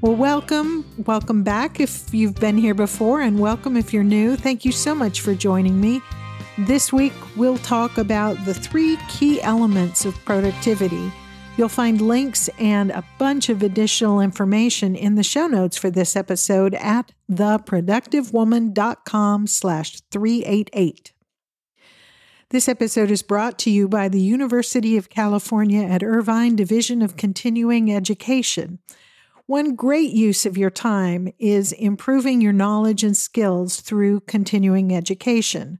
Well, welcome. Welcome back if you've been here before, and welcome if you're new. Thank you so much for joining me. This week, we'll talk about the three key elements of productivity. You'll find links and a bunch of additional information in the show notes for this episode at theproductivewoman.com slash 388. This episode is brought to you by the University of California at Irvine Division of Continuing Education. One great use of your time is improving your knowledge and skills through continuing education.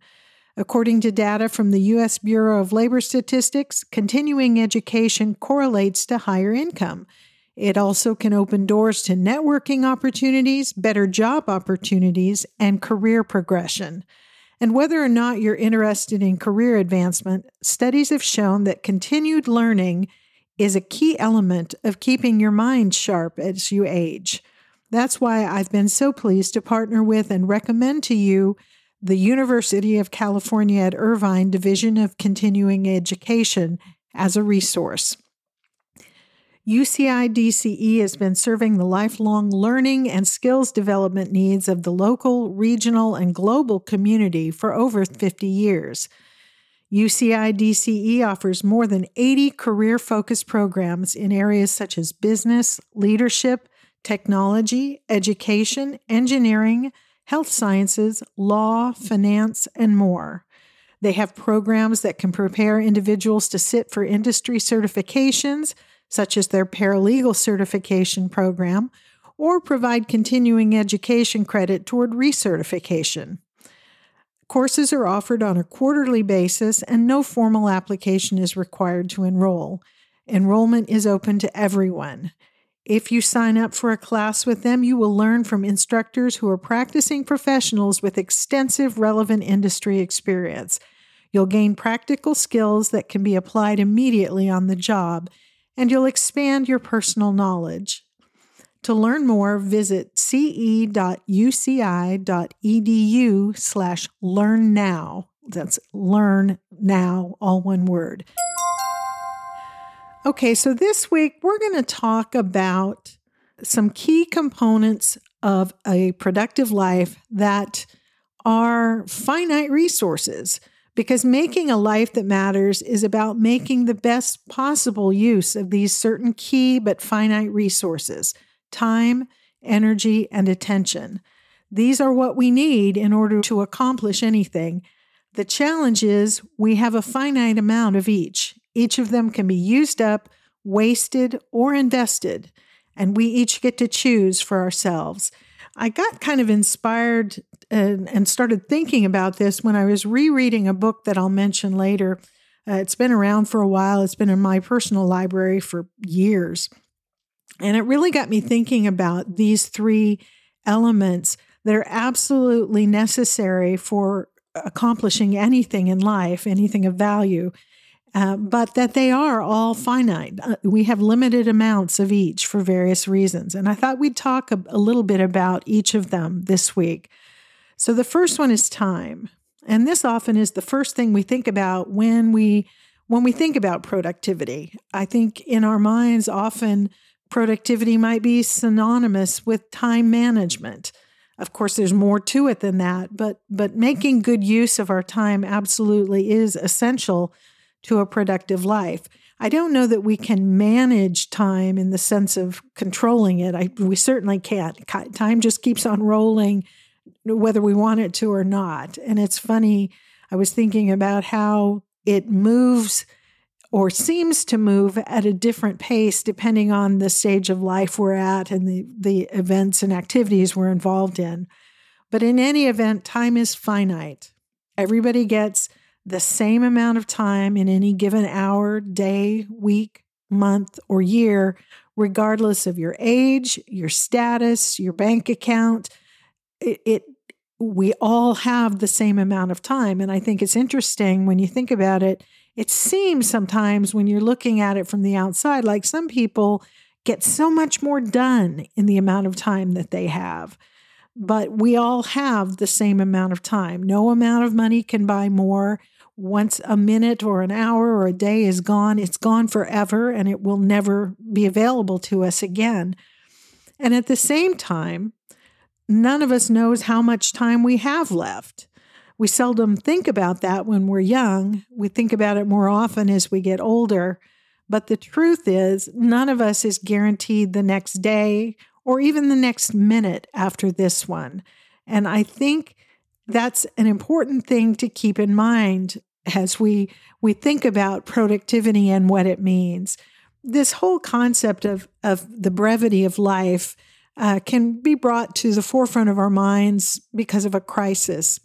According to data from the U.S. Bureau of Labor Statistics, continuing education correlates to higher income. It also can open doors to networking opportunities, better job opportunities, and career progression. And whether or not you're interested in career advancement, studies have shown that continued learning is a key element of keeping your mind sharp as you age. That's why I've been so pleased to partner with and recommend to you the University of California at Irvine Division of Continuing Education as a resource. UCI DCE has been serving the lifelong learning and skills development needs of the local, regional, and global community for over 50 years. UCI DCE offers more than 80 career focused programs in areas such as business, leadership, technology, education, engineering, health sciences, law, finance, and more. They have programs that can prepare individuals to sit for industry certifications, such as their paralegal certification program, or provide continuing education credit toward recertification. Courses are offered on a quarterly basis, and no formal application is required to enroll. Enrollment is open to everyone. If you sign up for a class with them, you will learn from instructors who are practicing professionals with extensive relevant industry experience. You'll gain practical skills that can be applied immediately on the job, and you'll expand your personal knowledge. To learn more, visit ce.uci.edu slash learn now. That's learn now, all one word. Okay, so this week we're going to talk about some key components of a productive life that are finite resources because making a life that matters is about making the best possible use of these certain key but finite resources time, energy, and attention. These are what we need in order to accomplish anything. The challenge is we have a finite amount of each. Each of them can be used up, wasted, or invested, and we each get to choose for ourselves. I got kind of inspired and, and started thinking about this when I was rereading a book that I'll mention later. Uh, it's been around for a while, it's been in my personal library for years. And it really got me thinking about these three elements that are absolutely necessary for accomplishing anything in life, anything of value, uh, but that they are all finite. Uh, we have limited amounts of each for various reasons. And I thought we'd talk a, a little bit about each of them this week. So the first one is time. And this often is the first thing we think about when we when we think about productivity. I think in our minds often productivity might be synonymous with time management. Of course, there's more to it than that, but but making good use of our time absolutely is essential to a productive life. I don't know that we can manage time in the sense of controlling it. I, we certainly can't. Time just keeps on rolling, whether we want it to or not. And it's funny. I was thinking about how it moves or seems to move at a different pace depending on the stage of life we're at and the, the events and activities we're involved in. But in any event, time is finite. Everybody gets the same amount of time in any given hour, day, week, month, or year, regardless of your age, your status, your bank account, it, it we all have the same amount of time. And I think it's interesting when you think about it. It seems sometimes when you're looking at it from the outside, like some people get so much more done in the amount of time that they have. But we all have the same amount of time. No amount of money can buy more. Once a minute or an hour or a day is gone, it's gone forever and it will never be available to us again. And at the same time, none of us knows how much time we have left. We seldom think about that when we're young. We think about it more often as we get older. But the truth is, none of us is guaranteed the next day or even the next minute after this one. And I think that's an important thing to keep in mind as we we think about productivity and what it means. This whole concept of of the brevity of life uh, can be brought to the forefront of our minds because of a crisis.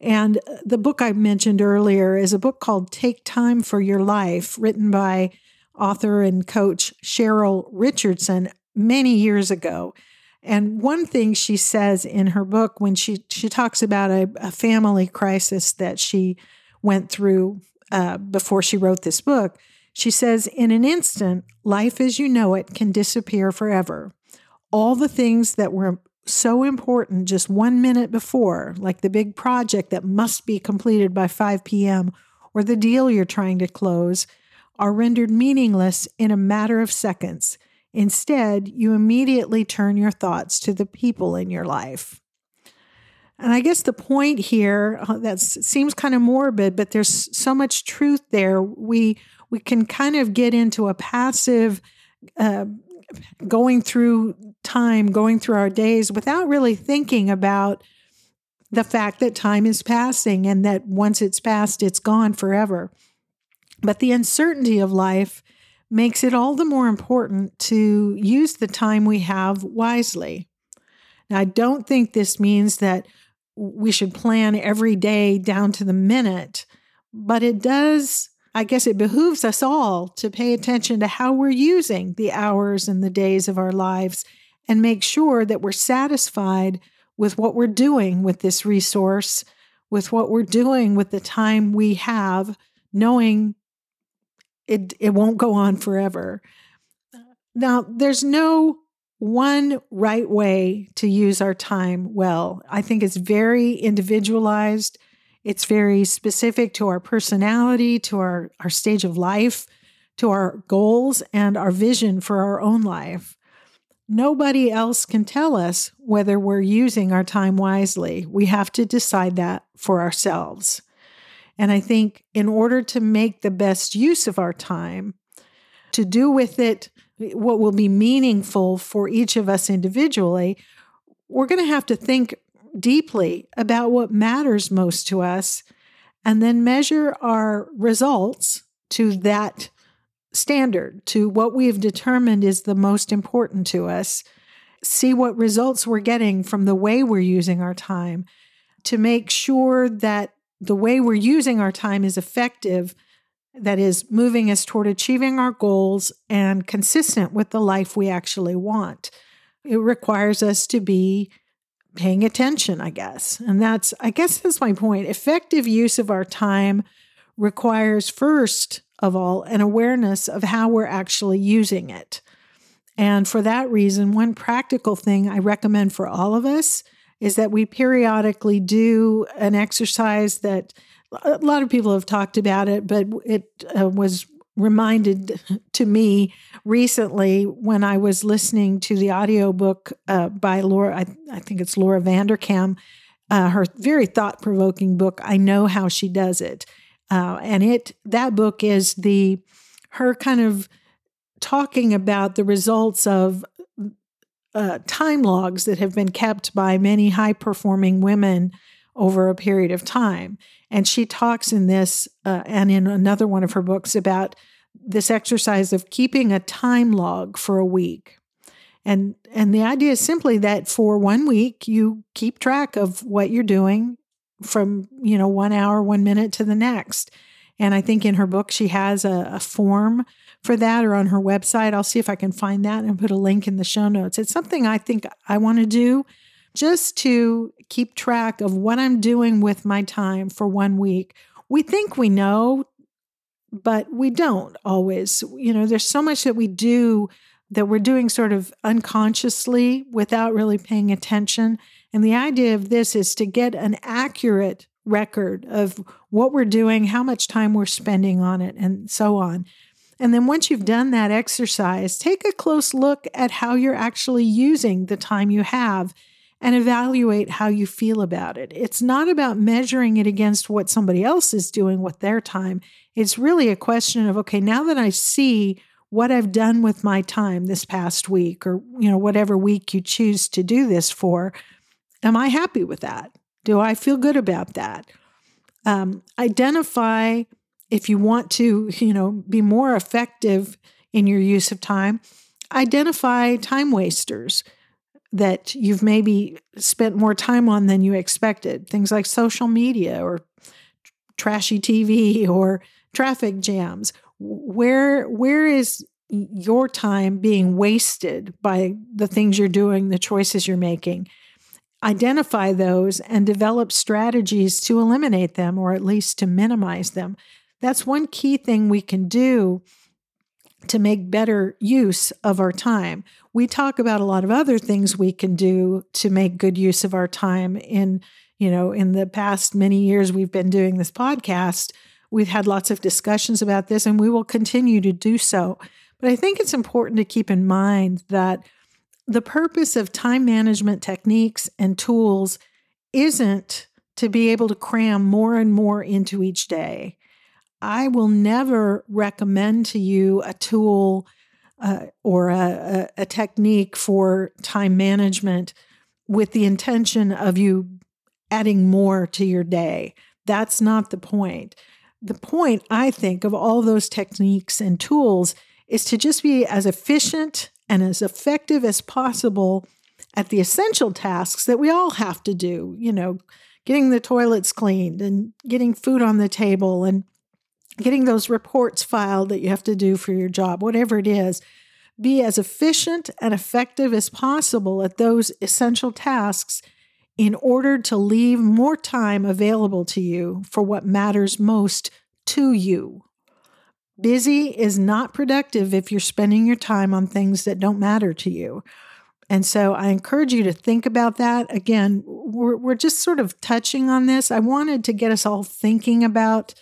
And the book I mentioned earlier is a book called Take Time for Your Life, written by author and coach Cheryl Richardson many years ago. And one thing she says in her book when she she talks about a, a family crisis that she went through uh, before she wrote this book, she says, "In an instant, life as you know it can disappear forever all the things that were so important just one minute before, like the big project that must be completed by 5 p.m., or the deal you're trying to close, are rendered meaningless in a matter of seconds. Instead, you immediately turn your thoughts to the people in your life. And I guess the point here uh, that seems kind of morbid, but there's so much truth there. We we can kind of get into a passive uh, going through time, going through our days without really thinking about the fact that time is passing and that once it's passed, it's gone forever. But the uncertainty of life makes it all the more important to use the time we have wisely. Now, I don't think this means that we should plan every day down to the minute, but it does I guess it behooves us all to pay attention to how we're using the hours and the days of our lives and make sure that we're satisfied with what we're doing with this resource, with what we're doing with the time we have, knowing it, it won't go on forever. Now, there's no one right way to use our time well. I think it's very individualized it's very specific to our personality, to our, our stage of life, to our goals, and our vision for our own life. Nobody else can tell us whether we're using our time wisely. We have to decide that for ourselves. And I think in order to make the best use of our time, to do with it what will be meaningful for each of us individually, we're going to have to think deeply about what matters most to us and then measure our results to that standard, to what we've determined is the most important to us. See what results we're getting from the way we're using our time to make sure that the way we're using our time is effective, that is, moving us toward achieving our goals and consistent with the life we actually want. It requires us to be paying attention, I guess. And that's, I guess that's my point. Effective use of our time requires, first of all, an awareness of how we're actually using it. And for that reason, one practical thing I recommend for all of us is that we periodically do an exercise that a lot of people have talked about it, but it uh, was reminded to me recently when I was listening to the audiobook uh, by Laura, I, I, think it's Laura Vanderkam, uh, her very thought provoking book, I Know How She Does It. Uh, and it that book is the her kind of talking about the results of uh, time logs that have been kept by many high performing women over a period of time. And she talks in this uh, and in another one of her books about this exercise of keeping a time log for a week. And and the idea is simply that for one week you keep track of what you're doing from, you know, 1 hour, 1 minute to the next. And I think in her book she has a, a form for that or on her website. I'll see if I can find that and put a link in the show notes. It's something I think I want to do just to keep track of what I'm doing with my time for one week. We think we know, but we don't always. You know, there's so much that we do that we're doing sort of unconsciously without really paying attention. And the idea of this is to get an accurate record of what we're doing, how much time we're spending on it, and so on. And then once you've done that exercise, take a close look at how you're actually using the time you have and evaluate how you feel about it. It's not about measuring it against what somebody else is doing with their time. It's really a question of okay, now that I see what I've done with my time this past week or you know whatever week you choose to do this for, am I happy with that? Do I feel good about that? Um, identify if you want to, you know, be more effective in your use of time, identify time wasters that you've maybe spent more time on than you expected. Things like social media or trashy TV or traffic jams. Where where is your time being wasted by the things you're doing, the choices you're making? Identify those and develop strategies to eliminate them or at least to minimize them. That's one key thing we can do to make better use of our time. We talk about a lot of other things we can do to make good use of our time in, you know, in the past many years we've been doing this podcast, we've had lots of discussions about this and we will continue to do so. But I think it's important to keep in mind that the purpose of time management techniques and tools isn't to be able to cram more and more into each day. I will never recommend to you a tool uh, or a, a, a technique for time management with the intention of you adding more to your day. That's not the point. The point, I think, of all those techniques and tools is to just be as efficient and as effective as possible at the essential tasks that we all have to do, you know, getting the toilets cleaned and getting food on the table and getting those reports filed that you have to do for your job, whatever it is, be as efficient and effective as possible at those essential tasks in order to leave more time available to you for what matters most to you. Busy is not productive if you're spending your time on things that don't matter to you. And so I encourage you to think about that. Again, we're, we're just sort of touching on this. I wanted to get us all thinking about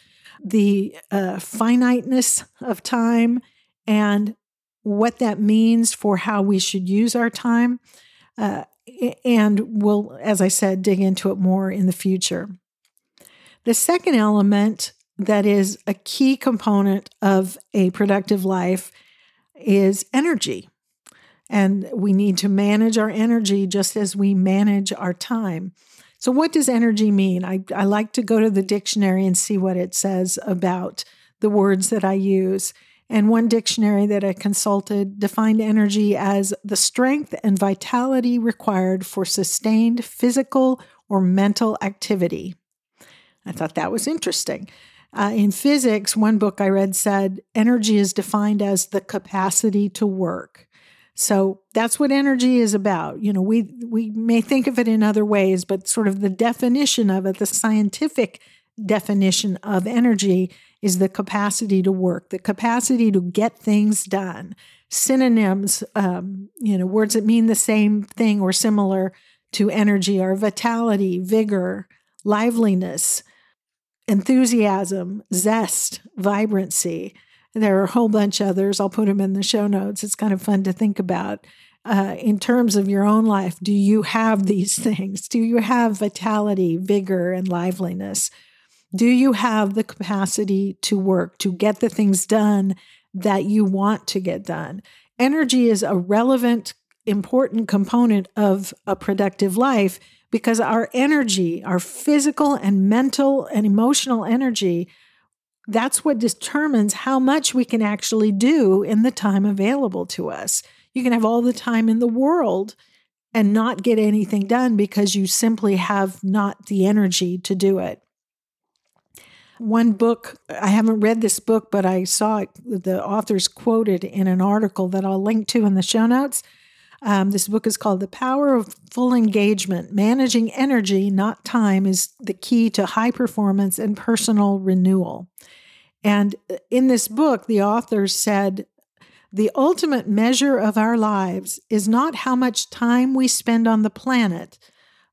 the uh, finiteness of time and what that means for how we should use our time. Uh, and we'll, as I said, dig into it more in the future. The second element that is a key component of a productive life is energy. And we need to manage our energy just as we manage our time. So, what does energy mean? I, I like to go to the dictionary and see what it says about the words that I use. And one dictionary that I consulted defined energy as the strength and vitality required for sustained physical or mental activity. I thought that was interesting. Uh, in physics, one book I read said energy is defined as the capacity to work. So that's what energy is about. You know, we we may think of it in other ways, but sort of the definition of it, the scientific definition of energy is the capacity to work, the capacity to get things done. Synonyms, um, you know, words that mean the same thing or similar to energy are vitality, vigor, liveliness, enthusiasm, zest, vibrancy. There are a whole bunch others. I'll put them in the show notes. It's kind of fun to think about. Uh, in terms of your own life, do you have these things? Do you have vitality, vigor, and liveliness? Do you have the capacity to work, to get the things done that you want to get done? Energy is a relevant, important component of a productive life because our energy, our physical and mental and emotional energy, that's what determines how much we can actually do in the time available to us. You can have all the time in the world and not get anything done because you simply have not the energy to do it. One book, I haven't read this book, but I saw it, the authors quoted in an article that I'll link to in the show notes. Um, this book is called The Power of Full Engagement Managing Energy, Not Time, is the key to high performance and personal renewal. And uh, in this book, the author said, The ultimate measure of our lives is not how much time we spend on the planet,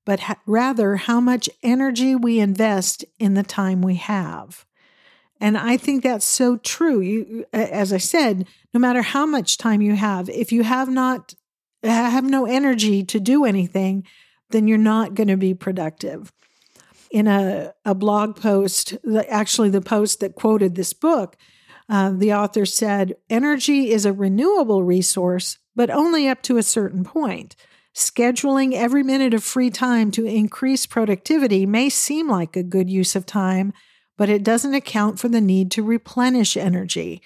but ha- rather how much energy we invest in the time we have. And I think that's so true. You, uh, as I said, no matter how much time you have, if you have not have no energy to do anything, then you're not going to be productive. In a, a blog post, actually, the post that quoted this book, uh, the author said, Energy is a renewable resource, but only up to a certain point. Scheduling every minute of free time to increase productivity may seem like a good use of time, but it doesn't account for the need to replenish energy.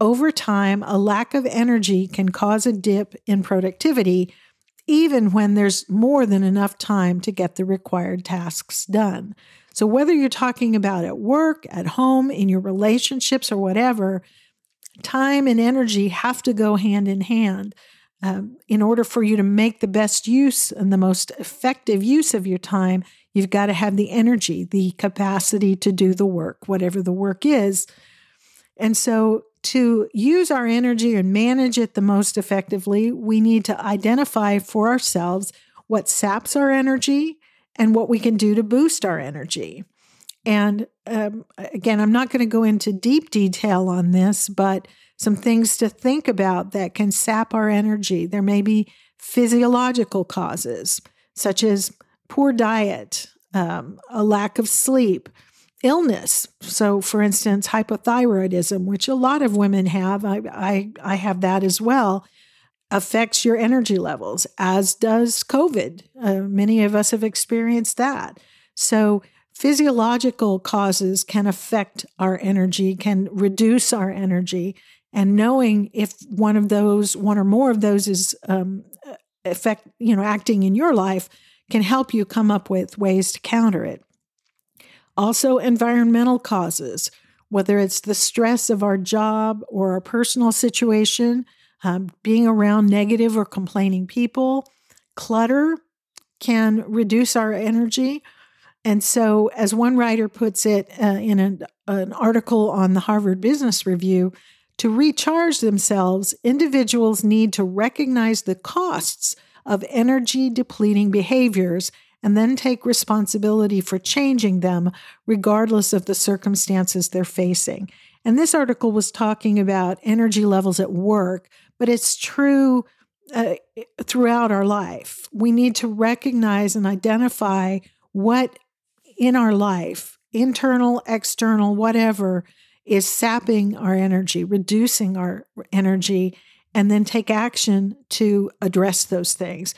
Over time, a lack of energy can cause a dip in productivity, even when there's more than enough time to get the required tasks done. So, whether you're talking about at work, at home, in your relationships, or whatever, time and energy have to go hand in hand. Um, in order for you to make the best use and the most effective use of your time, you've got to have the energy, the capacity to do the work, whatever the work is. And so, to use our energy and manage it the most effectively, we need to identify for ourselves what saps our energy and what we can do to boost our energy. And um, again, I'm not going to go into deep detail on this, but some things to think about that can sap our energy. There may be physiological causes, such as poor diet, um, a lack of sleep, illness. So, for instance, hypothyroidism, which a lot of women have, I, I, I have that as well, affects your energy levels, as does COVID. Uh, many of us have experienced that. So, physiological causes can affect our energy, can reduce our energy. And knowing if one of those, one or more of those is um, affect, you know, acting in your life can help you come up with ways to counter it. Also, environmental causes, whether it's the stress of our job or our personal situation, um, being around negative or complaining people, clutter can reduce our energy. And so, as one writer puts it uh, in an, an article on the Harvard Business Review, to recharge themselves, individuals need to recognize the costs of energy depleting behaviors and then take responsibility for changing them, regardless of the circumstances they're facing. And this article was talking about energy levels at work, but it's true uh, throughout our life. We need to recognize and identify what in our life, internal, external, whatever, is sapping our energy, reducing our energy, and then take action to address those things.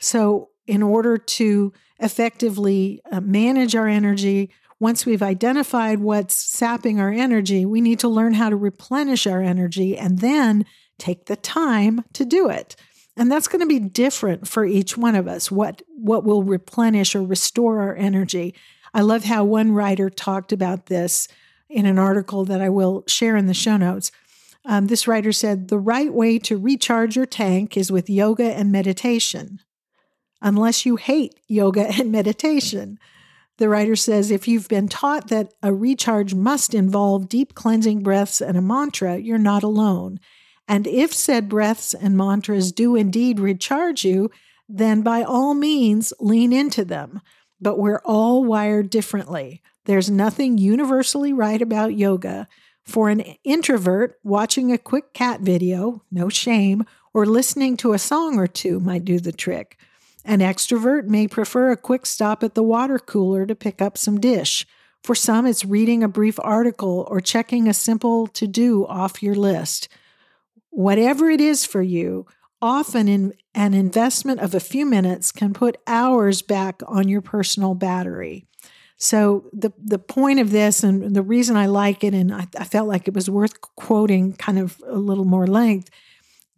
So, in order to effectively uh, manage our energy, once we've identified what's sapping our energy, we need to learn how to replenish our energy and then take the time to do it. And that's going to be different for each one of us, what, what will replenish or restore our energy. I love how one writer talked about this in an article that I will share in the show notes. Um, this writer said, The right way to recharge your tank is with yoga and meditation unless you hate yoga and meditation. The writer says if you've been taught that a recharge must involve deep cleansing breaths and a mantra, you're not alone. And if said breaths and mantras do indeed recharge you, then by all means lean into them. But we're all wired differently. There's nothing universally right about yoga. For an introvert, watching a quick cat video, no shame, or listening to a song or two might do the trick. An extrovert may prefer a quick stop at the water cooler to pick up some dish. For some, it's reading a brief article or checking a simple to do off your list. Whatever it is for you, often in an investment of a few minutes can put hours back on your personal battery. So the the point of this and the reason I like it and I, I felt like it was worth quoting kind of a little more length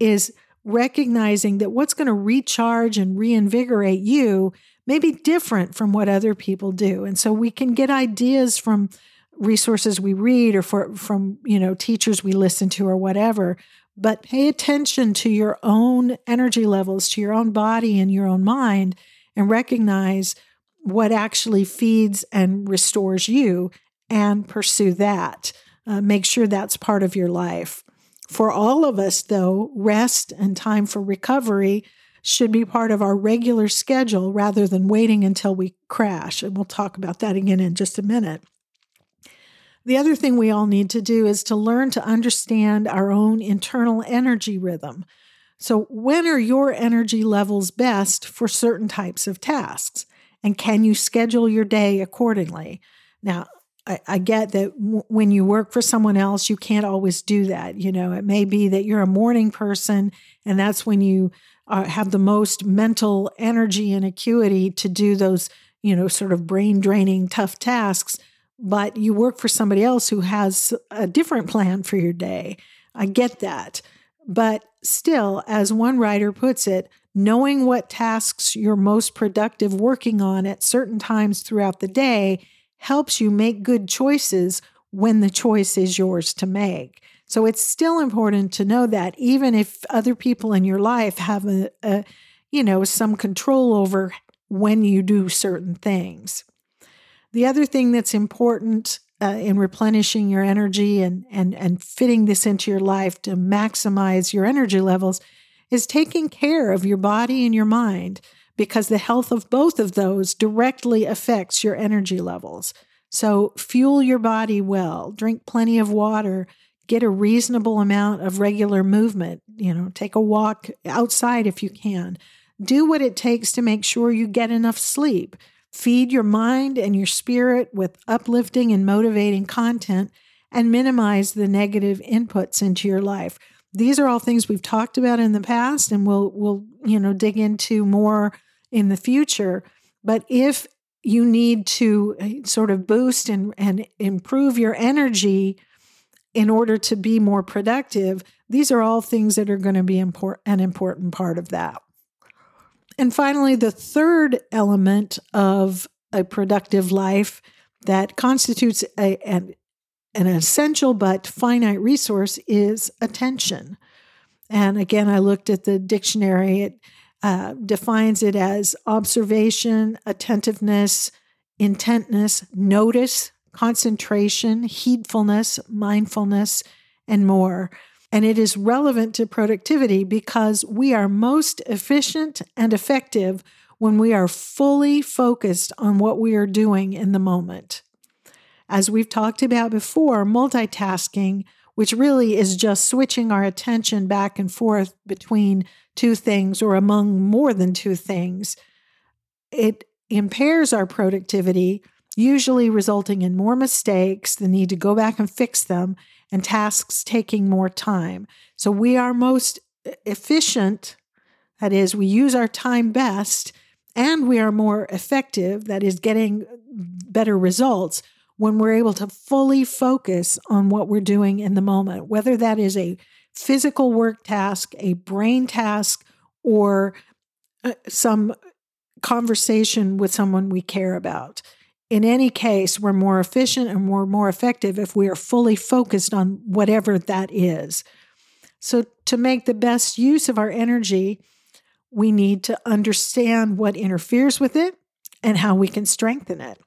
is recognizing that what's going to recharge and reinvigorate you may be different from what other people do. And so we can get ideas from resources we read or for, from you know teachers we listen to or whatever but pay attention to your own energy levels, to your own body and your own mind, and recognize what actually feeds and restores you and pursue that. Uh, make sure that's part of your life. For all of us, though, rest and time for recovery should be part of our regular schedule rather than waiting until we crash. And we'll talk about that again in just a minute. The other thing we all need to do is to learn to understand our own internal energy rhythm. So, when are your energy levels best for certain types of tasks? And can you schedule your day accordingly? Now, I, I get that w- when you work for someone else, you can't always do that. You know, it may be that you're a morning person, and that's when you uh, have the most mental energy and acuity to do those, you know, sort of brain draining, tough tasks. But you work for somebody else who has a different plan for your day. I get that. But still, as one writer puts it, knowing what tasks you're most productive working on at certain times throughout the day helps you make good choices when the choice is yours to make. So it's still important to know that even if other people in your life have a, a you know, some control over when you do certain things. The other thing that's important uh, in replenishing your energy and, and, and fitting this into your life to maximize your energy levels is taking care of your body and your mind because the health of both of those directly affects your energy levels. So, fuel your body well, drink plenty of water, get a reasonable amount of regular movement, you know, take a walk outside if you can. Do what it takes to make sure you get enough sleep. Feed your mind and your spirit with uplifting and motivating content and minimize the negative inputs into your life. These are all things we've talked about in the past and we'll we'll, you know, dig into more in the future. But if you need to uh, sort of boost and, and improve your energy in order to be more productive, these are all things that are going to be import- an important part of that. And finally, the third element of a productive life that constitutes a, an, an essential but finite resource is attention. And again, I looked at the dictionary. It uh, defines it as observation, attentiveness, intentness, notice, concentration, heedfulness, mindfulness, and more. And it is relevant to productivity because we are most efficient and effective when we are fully focused on what we are doing in the moment. As we've talked about before, multitasking, which really is just switching our attention back and forth between two things or among more than two things, it impairs our productivity, usually resulting in more mistakes, the need to go back and fix them, and tasks taking more time. So we are most efficient, that is, we use our time best, and we are more effective, that is, getting better results when we're able to fully focus on what we're doing in the moment, whether that is a physical work task, a brain task, or uh, some conversation with someone we care about. In any case, we're more efficient and we're more effective if we are fully focused on whatever that is. So, to make the best use of our energy, we need to understand what interferes with it and how we can strengthen it.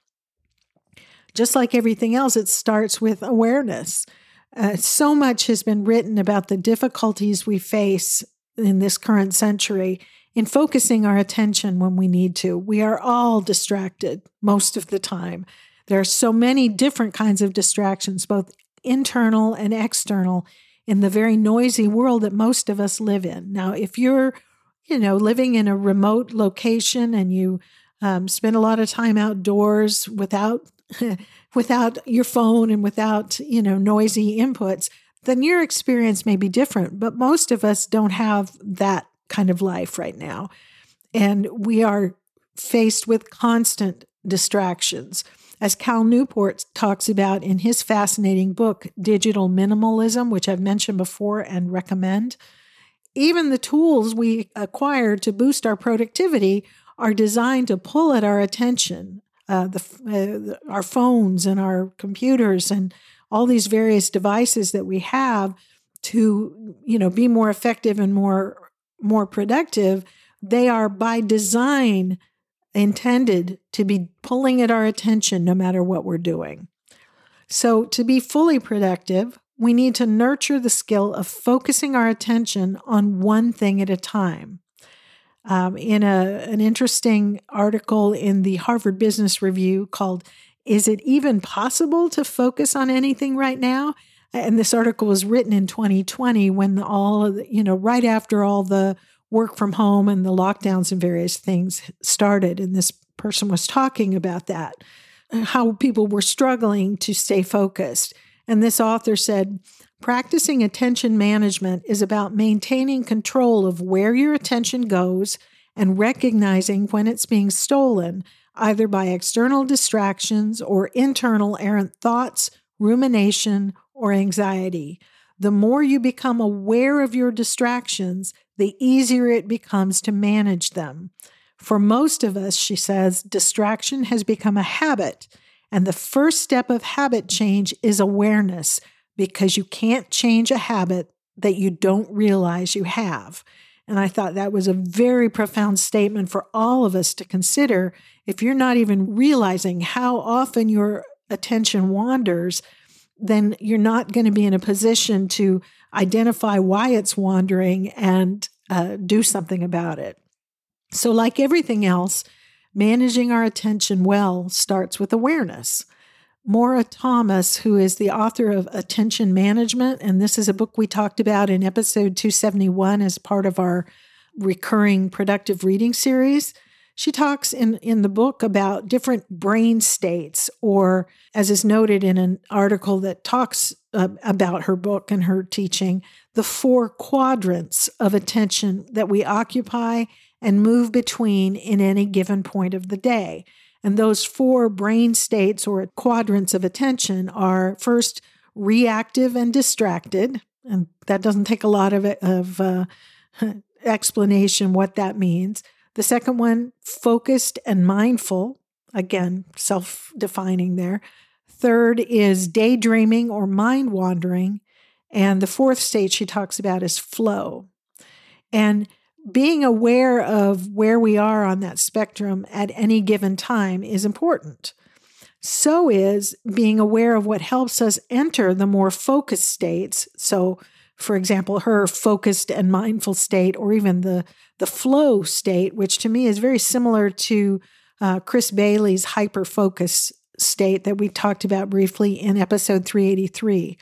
Just like everything else, it starts with awareness. Uh, so much has been written about the difficulties we face in this current century in focusing our attention when we need to. We are all distracted most of the time. There are so many different kinds of distractions, both internal and external, in the very noisy world that most of us live in. Now, if you're, you know, living in a remote location and you um, spend a lot of time outdoors without without your phone and without, you know, noisy inputs, then your experience may be different. But most of us don't have that kind of life right now. And we are faced with constant distractions. As Cal Newport talks about in his fascinating book, Digital Minimalism, which I've mentioned before and recommend, even the tools we acquire to boost our productivity are designed to pull at our attention uh, the, uh, our phones and our computers and all these various devices that we have to, you know, be more effective and more more productive, they are by design intended to be pulling at our attention no matter what we're doing. So, to be fully productive, we need to nurture the skill of focusing our attention on one thing at a time. Um, in a, an interesting article in the Harvard Business Review called Is It Even Possible to Focus on Anything Right Now? And this article was written in 2020 when all, you know, right after all the work from home and the lockdowns and various things started. And this person was talking about that, how people were struggling to stay focused. And this author said, practicing attention management is about maintaining control of where your attention goes and recognizing when it's being stolen, either by external distractions or internal errant thoughts, rumination, or anxiety. The more you become aware of your distractions, the easier it becomes to manage them. For most of us, she says, distraction has become a habit. And the first step of habit change is awareness because you can't change a habit that you don't realize you have. And I thought that was a very profound statement for all of us to consider. If you're not even realizing how often your attention wanders, then you're not going to be in a position to identify why it's wandering and uh, do something about it. So, like everything else, managing our attention well starts with awareness. Maura Thomas, who is the author of Attention Management, and this is a book we talked about in episode 271 as part of our recurring productive reading series. She talks in, in the book about different brain states, or as is noted in an article that talks uh, about her book and her teaching, the four quadrants of attention that we occupy and move between in any given point of the day. And those four brain states or quadrants of attention are first reactive and distracted. And that doesn't take a lot of, of uh, explanation what that means. The second one, focused and mindful. Again, self defining there. Third is daydreaming or mind wandering. And the fourth state she talks about is flow. And being aware of where we are on that spectrum at any given time is important. So is being aware of what helps us enter the more focused states. So, for example, her focused and mindful state, or even the the flow state, which to me is very similar to uh, Chris Bailey's hyper focus state that we talked about briefly in episode 383.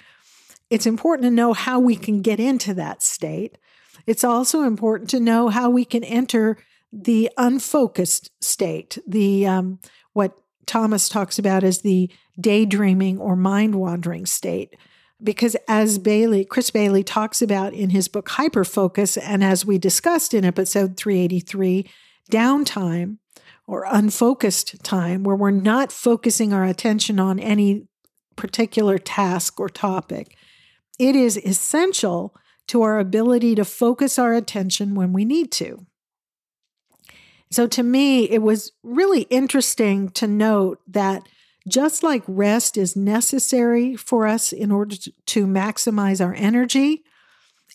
It's important to know how we can get into that state. It's also important to know how we can enter the unfocused state, the um, what Thomas talks about as the daydreaming or mind wandering state. Because as Bailey, Chris Bailey talks about in his book Hyperfocus, and as we discussed in episode 383, downtime or unfocused time, where we're not focusing our attention on any particular task or topic, it is essential to our ability to focus our attention when we need to. So, to me, it was really interesting to note that just like rest is necessary for us in order to, maximize our energy,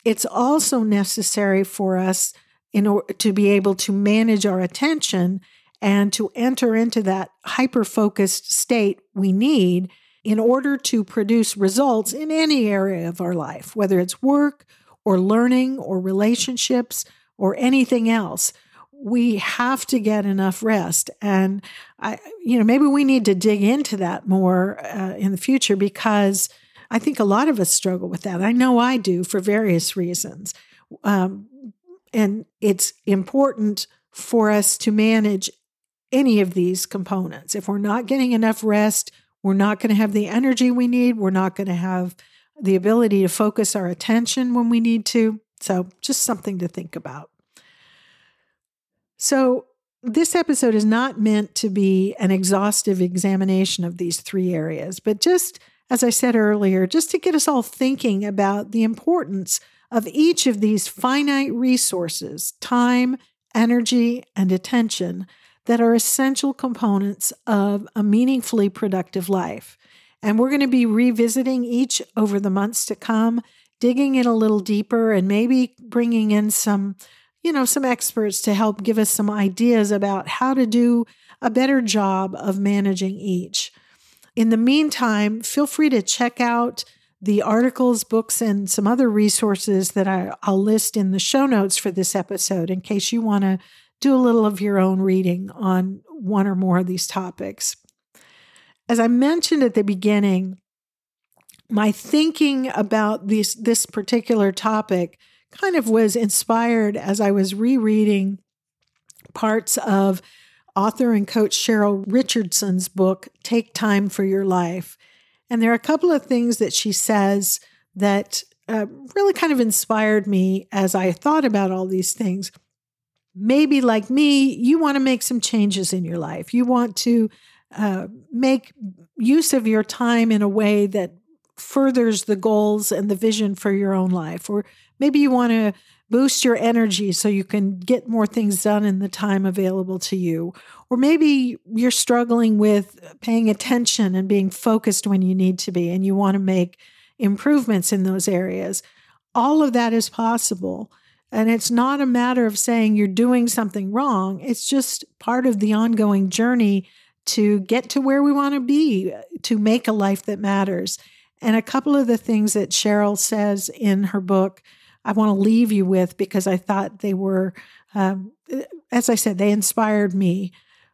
it's also necessary for us in order to be able to manage our attention and to enter into that hyper focused state we need in order to produce results in any area of our life, whether it's work or learning or relationships or anything else we have to get enough rest. And i you know maybe we need to dig into that more uh, in the future because i think a lot of us struggle with that. I know i do for various reasons. Um, and it's important for us to manage any of these components. If we're not getting enough rest we're not going to have the energy we need we're not going to have the ability to focus our attention when we need to so just something to think about so, this episode is not meant to be an exhaustive examination of these three areas, but just as I said earlier, just to get us all thinking about the importance of each of these finite resources time, energy, and attention that are essential components of a meaningfully productive life. And we're going to be revisiting each over the months to come digging in a little deeper and maybe bringing in some, you know, some experts to help give us some ideas about how to do a better job of managing each. In the meantime, feel free to check out the articles, books, and some other resources that I, will list in the show notes for this episode in case you want to do a little of your own reading on one or more of these topics. As I mentioned at the beginning, my thinking about this, this particular topic kind of was inspired as I was rereading parts of author and coach Cheryl Richardson's book, Take Time for Your Life. And there are a couple of things that she says that uh, really kind of inspired me as I thought about all these things. Maybe, like me, you want to make some changes in your life. You want to uh, make use of your time in a way that furthers the goals and the vision for your own life. Or maybe you want to boost your energy so you can get more things done in the time available to you. Or maybe you're struggling with paying attention and being focused when you need to be, and you want to make improvements in those areas. All of that is possible. And it's not a matter of saying you're doing something wrong, it's just part of the ongoing journey to get to where we want to be, to make a life that matters. And a couple of the things that Cheryl says in her book I want to leave you with because I thought they were, um, as I said, they inspired me.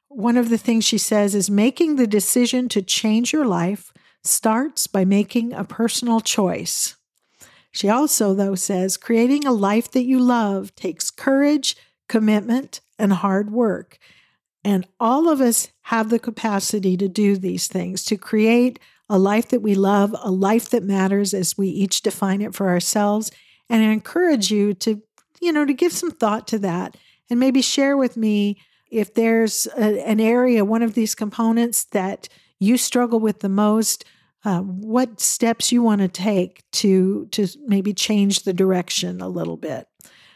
One of the things she says is making the decision to change your life starts by making a personal choice. She also, though, says creating a life that you love takes courage, commitment, and hard work. And all of us have the capacity to do these things, to create a life that we love, a life that matters as we each define it for ourselves, and I encourage you to, you know, to give some thought to that and maybe share with me if there's a, an area, one of these components that you struggle with the most, uh, what steps you want to take to to maybe change the direction a little bit.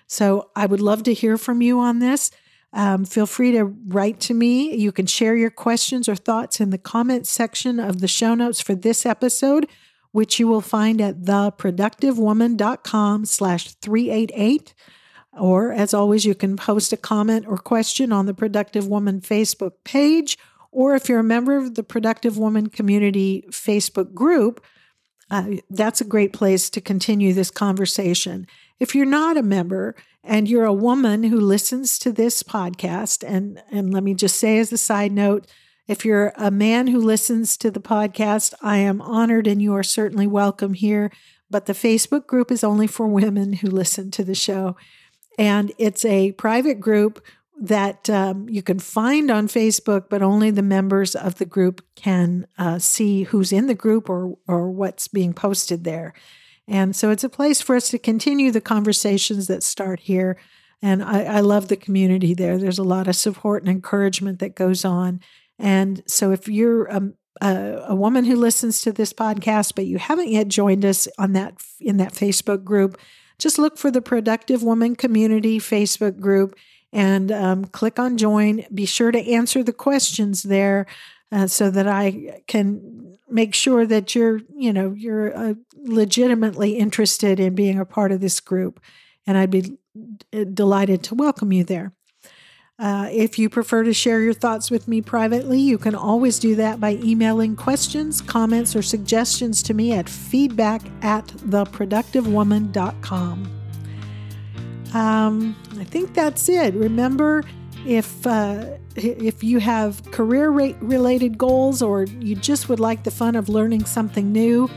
So I would love to hear from you on this. Um, feel free to write to me. You can share your questions or thoughts in the comments section of the show notes for this episode which you will find at theproductivewoman.com slash 388. Or as always, you can post a comment or question on the Productive Woman Facebook page. Or if you're a member of the Productive Woman Community Facebook group, uh, that's a great place to continue this conversation. If you're not a member and you're a woman who listens to this podcast, and, and let me just say as a side note, if you're a man who listens to the podcast, I am honored and you are certainly welcome here. But the Facebook group is only for women who listen to the show. And it's a private group that um, you can find on Facebook, but only the members of the group can uh, see who's in the group or, or what's being posted there. And so it's a place for us to continue the conversations that start here. And I, I love the community there. There's a lot of support and encouragement that goes on. And so if you're a, a, a, woman who listens to this podcast, but you haven't yet joined us on that in that Facebook group, just look for the Productive Woman Community Facebook group and um, click on join. Be sure to answer the questions there uh, so that I can make sure that you're, you know, you're uh, legitimately interested in being a part of this group. And I'd be uh, delighted to welcome you there. Uh, if you prefer to share your thoughts with me privately, you can always do that by emailing questions, comments, or suggestions to me at feedback at theproductivewoman.com. Um, I think that's it. Remember, if uh, if you have career related goals or you just would like the fun of learning something new,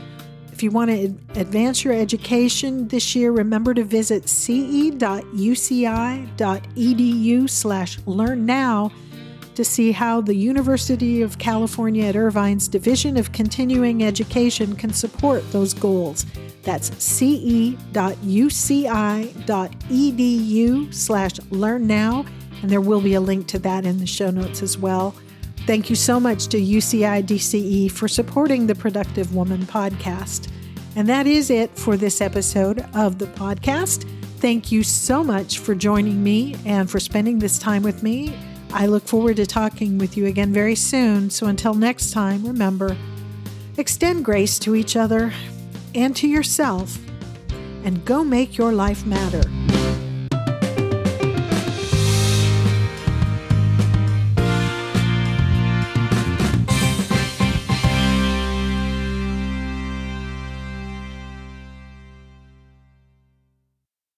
if you want to advance your education this year, remember to visit ce.uci.edu slash learn now to see how the University of California at Irvine's Division of Continuing Education can support those goals. That's ce.uci.edu slash learn now, and there will be a link to that in the show notes as well. Thank you so much to UCI DCE for supporting the Productive Woman podcast. And that is it for this episode of the podcast. Thank you so much for joining me and for spending this time with me. I look forward to talking with you again very soon. So until next time, remember extend grace to each other and to yourself and go make your life matter.